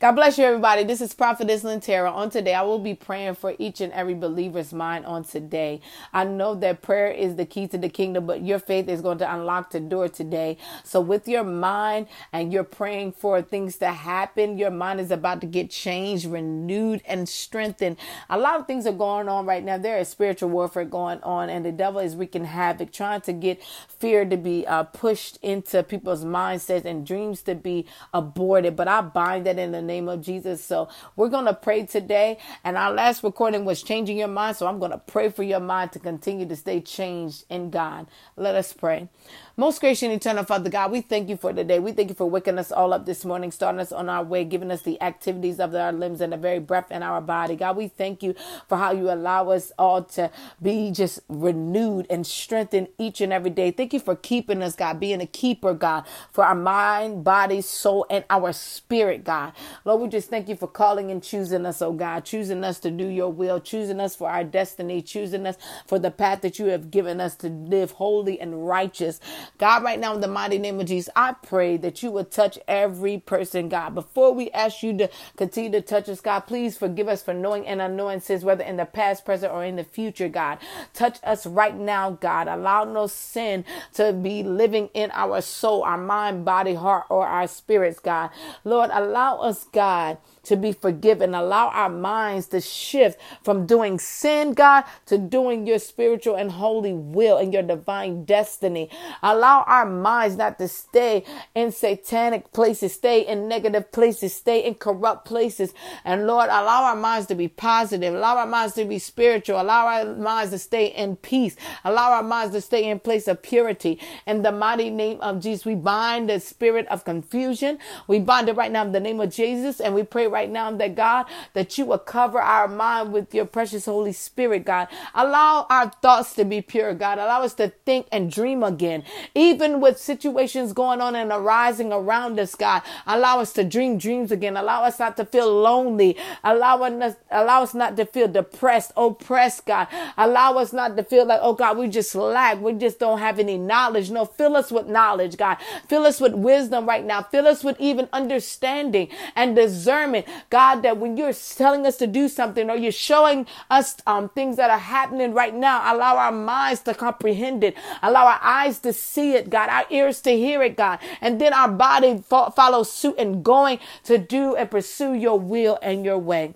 God bless you, everybody. This is Prophetess Lintera. On today, I will be praying for each and every believer's mind on today. I know that prayer is the key to the kingdom, but your faith is going to unlock the door today. So, with your mind and you're praying for things to happen, your mind is about to get changed, renewed, and strengthened. A lot of things are going on right now. There is spiritual warfare going on, and the devil is wreaking havoc, trying to get fear to be uh, pushed into people's mindsets and dreams to be aborted. But I bind that in the name of Jesus. So we're going to pray today. And our last recording was changing your mind. So I'm going to pray for your mind to continue to stay changed in God. Let us pray. Most gracious and eternal Father God, we thank you for today. We thank you for waking us all up this morning, starting us on our way, giving us the activities of our limbs and the very breath in our body. God, we thank you for how you allow us all to be just renewed and strengthened each and every day. Thank you for keeping us, God, being a keeper, God, for our mind, body, soul, and our spirit, God. Lord, we just thank you for calling and choosing us, oh God, choosing us to do your will, choosing us for our destiny, choosing us for the path that you have given us to live holy and righteous. God, right now, in the mighty name of Jesus, I pray that you would touch every person, God. Before we ask you to continue to touch us, God, please forgive us for knowing and unknowing sins, whether in the past, present, or in the future, God. Touch us right now, God. Allow no sin to be living in our soul, our mind, body, heart, or our spirits, God. Lord, allow us, God, to be forgiven. Allow our minds to shift from doing sin, God, to doing your spiritual and holy will and your divine destiny. Allow our minds not to stay in satanic places, stay in negative places, stay in corrupt places. And Lord, allow our minds to be positive. Allow our minds to be spiritual. Allow our minds to stay in peace. Allow our minds to stay in place of purity. In the mighty name of Jesus, we bind the spirit of confusion. We bind it right now in the name of Jesus and we pray right now that God, that you will cover our mind with your precious Holy Spirit, God. Allow our thoughts to be pure, God. Allow us to think and dream again. Even with situations going on and arising around us, God. Allow us to dream dreams again. Allow us not to feel lonely. Allow us, allow us not to feel depressed, oppressed, God. Allow us not to feel like, oh God, we just lack. We just don't have any knowledge. No, fill us with knowledge, God. Fill us with wisdom right now. Fill us with even understanding and discernment God, that when you're telling us to do something or you're showing us um, things that are happening right now, allow our minds to comprehend it, allow our eyes to see it, God, our ears to hear it, God, and then our body fo- follow suit and going to do and pursue your will and your way.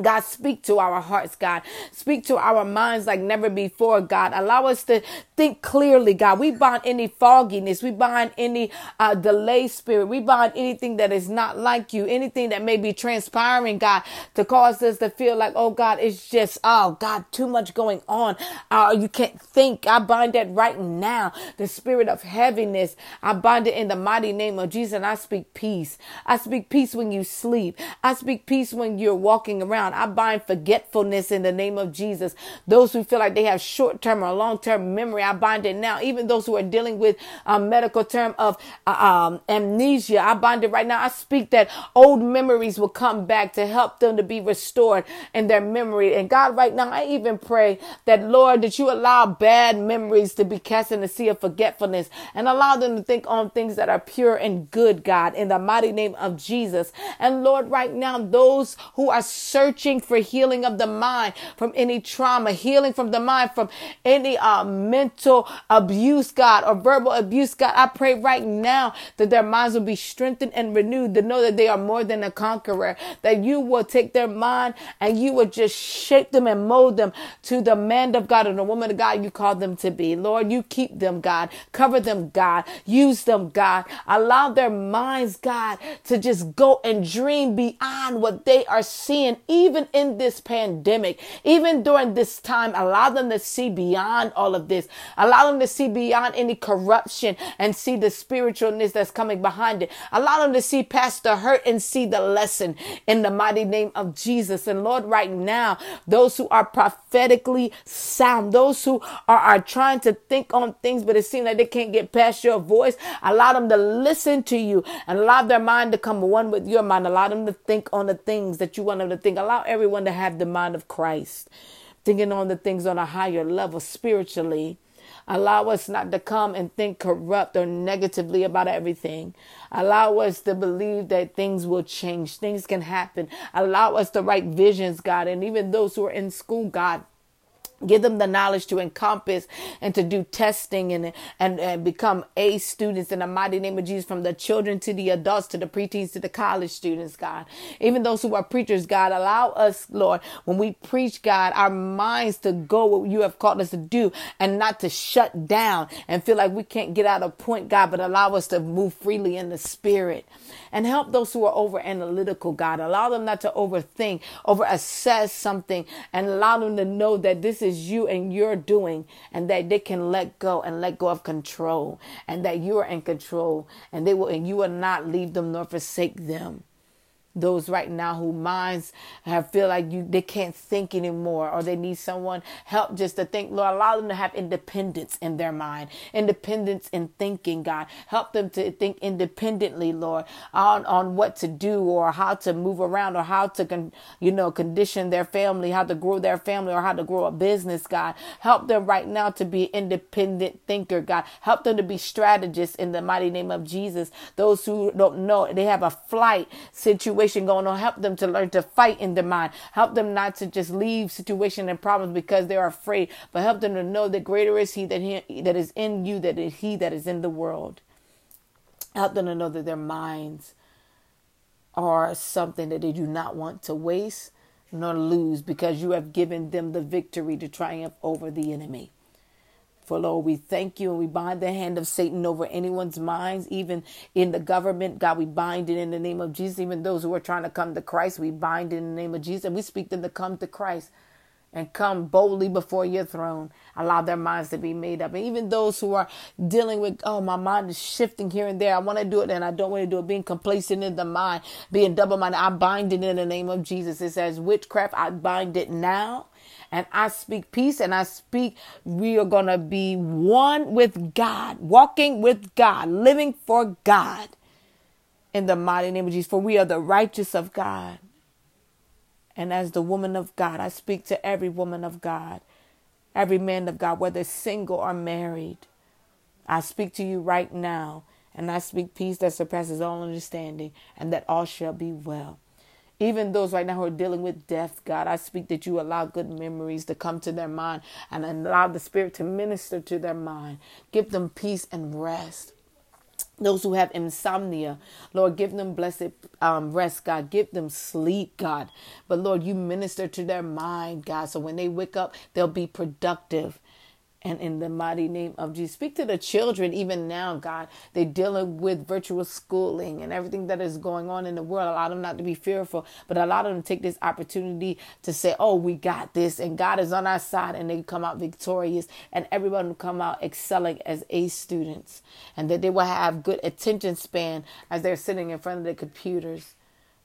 God, speak to our hearts, God. Speak to our minds like never before, God. Allow us to think clearly, God. We bind any fogginess. We bind any uh, delay spirit. We bind anything that is not like you, anything that may be transpiring, God, to cause us to feel like, oh, God, it's just, oh, God, too much going on. Uh, you can't think. I bind that right now. The spirit of heaviness, I bind it in the mighty name of Jesus. And I speak peace. I speak peace when you sleep. I speak peace when you're walking around down. I bind forgetfulness in the name of Jesus. Those who feel like they have short term or long term memory, I bind it now. Even those who are dealing with a medical term of uh, um, amnesia, I bind it right now. I speak that old memories will come back to help them to be restored in their memory. And God, right now, I even pray that, Lord, that you allow bad memories to be cast in the sea of forgetfulness and allow them to think on things that are pure and good, God, in the mighty name of Jesus. And Lord, right now, those who are searching searching for healing of the mind from any trauma, healing from the mind from any uh, mental abuse, God, or verbal abuse, God. I pray right now that their minds will be strengthened and renewed to know that they are more than a conqueror, that you will take their mind and you will just shape them and mold them to the man of God and the woman of God you called them to be. Lord, you keep them, God. Cover them, God. Use them, God. Allow their minds, God, to just go and dream beyond what they are seeing, even even in this pandemic, even during this time, allow them to see beyond all of this. Allow them to see beyond any corruption and see the spiritualness that's coming behind it. Allow them to see past the hurt and see the lesson in the mighty name of Jesus. And Lord, right now, those who are prophetically sound, those who are, are trying to think on things, but it seems like they can't get past your voice, allow them to listen to you and allow their mind to come one with your mind. Allow them to think on the things that you want them to think. Allow everyone to have the mind of Christ, thinking on the things on a higher level spiritually. Allow us not to come and think corrupt or negatively about everything. Allow us to believe that things will change, things can happen. Allow us to write visions, God, and even those who are in school, God. Give them the knowledge to encompass and to do testing and, and, and become A students in the mighty name of Jesus, from the children to the adults to the preteens to the college students, God. Even those who are preachers, God, allow us, Lord, when we preach, God, our minds to go what you have called us to do and not to shut down and feel like we can't get out of point, God, but allow us to move freely in the spirit and help those who are over analytical, God. Allow them not to overthink, over assess something and allow them to know that this is you and you're doing and that they can let go and let go of control and that you are in control and they will and you will not leave them nor forsake them those right now who minds have feel like you they can't think anymore or they need someone help just to think lord allow them to have independence in their mind independence in thinking god. Help them to think independently lord on on what to do or how to move around or how to con, you know condition their family how to grow their family or how to grow a business god. Help them right now to be independent thinker god. Help them to be strategists in the mighty name of jesus. Those who don't know they have a flight situation situation going on. Help them to learn to fight in the mind. Help them not to just leave situation and problems because they're afraid, but help them to know that greater is He that he, that is in you that is He that is in the world. Help them to know that their minds are something that they do not want to waste nor lose because you have given them the victory to triumph over the enemy. For Lord, we thank you and we bind the hand of Satan over anyone's minds, even in the government. God, we bind it in the name of Jesus. Even those who are trying to come to Christ, we bind it in the name of Jesus. And we speak them to come to Christ and come boldly before your throne. Allow their minds to be made up. And even those who are dealing with, oh, my mind is shifting here and there. I want to do it and I don't want to do it. Being complacent in the mind, being double minded. I bind it in the name of Jesus. It says witchcraft. I bind it now and I speak peace and I speak we are going to be one with God, walking with God, living for God in the mighty name of Jesus. For we are the righteous of God. And as the woman of God, I speak to every woman of God, every man of God, whether single or married. I speak to you right now, and I speak peace that surpasses all understanding, and that all shall be well. Even those right now who are dealing with death, God, I speak that you allow good memories to come to their mind and allow the Spirit to minister to their mind. Give them peace and rest. Those who have insomnia, Lord, give them blessed um, rest, God. Give them sleep, God. But Lord, you minister to their mind, God. So when they wake up, they'll be productive and in the mighty name of Jesus. Speak to the children even now, God. They're dealing with virtual schooling and everything that is going on in the world. Allow them not to be fearful, but allow them to take this opportunity to say, Oh, we got this, and God is on our side, and they come out victorious, and everyone will come out excelling as A students, and that they will have good attention span as they're sitting in front of the computers.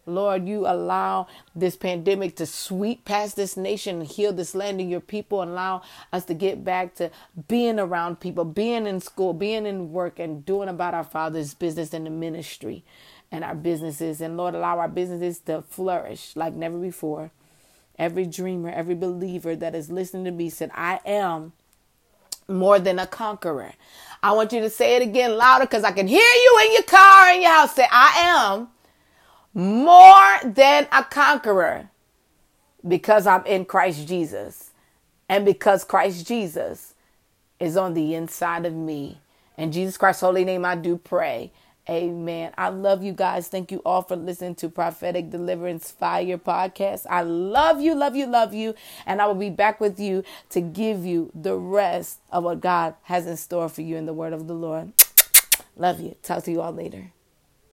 Lord, you allow this pandemic to sweep past this nation and heal this land and your people and allow us to get back to being around people, being in school, being in work, and doing about our Father's business and the ministry and our businesses. And Lord, allow our businesses to flourish like never before. Every dreamer, every believer that is listening to me said, I am more than a conqueror. I want you to say it again louder because I can hear you in your car, in your house. Say, I am more than a conqueror because I'm in Christ Jesus and because Christ Jesus is on the inside of me. In Jesus Christ's holy name, I do pray. Amen. I love you guys. Thank you all for listening to Prophetic Deliverance Fire podcast. I love you, love you, love you. And I will be back with you to give you the rest of what God has in store for you in the word of the Lord. Love you. Talk to you all later.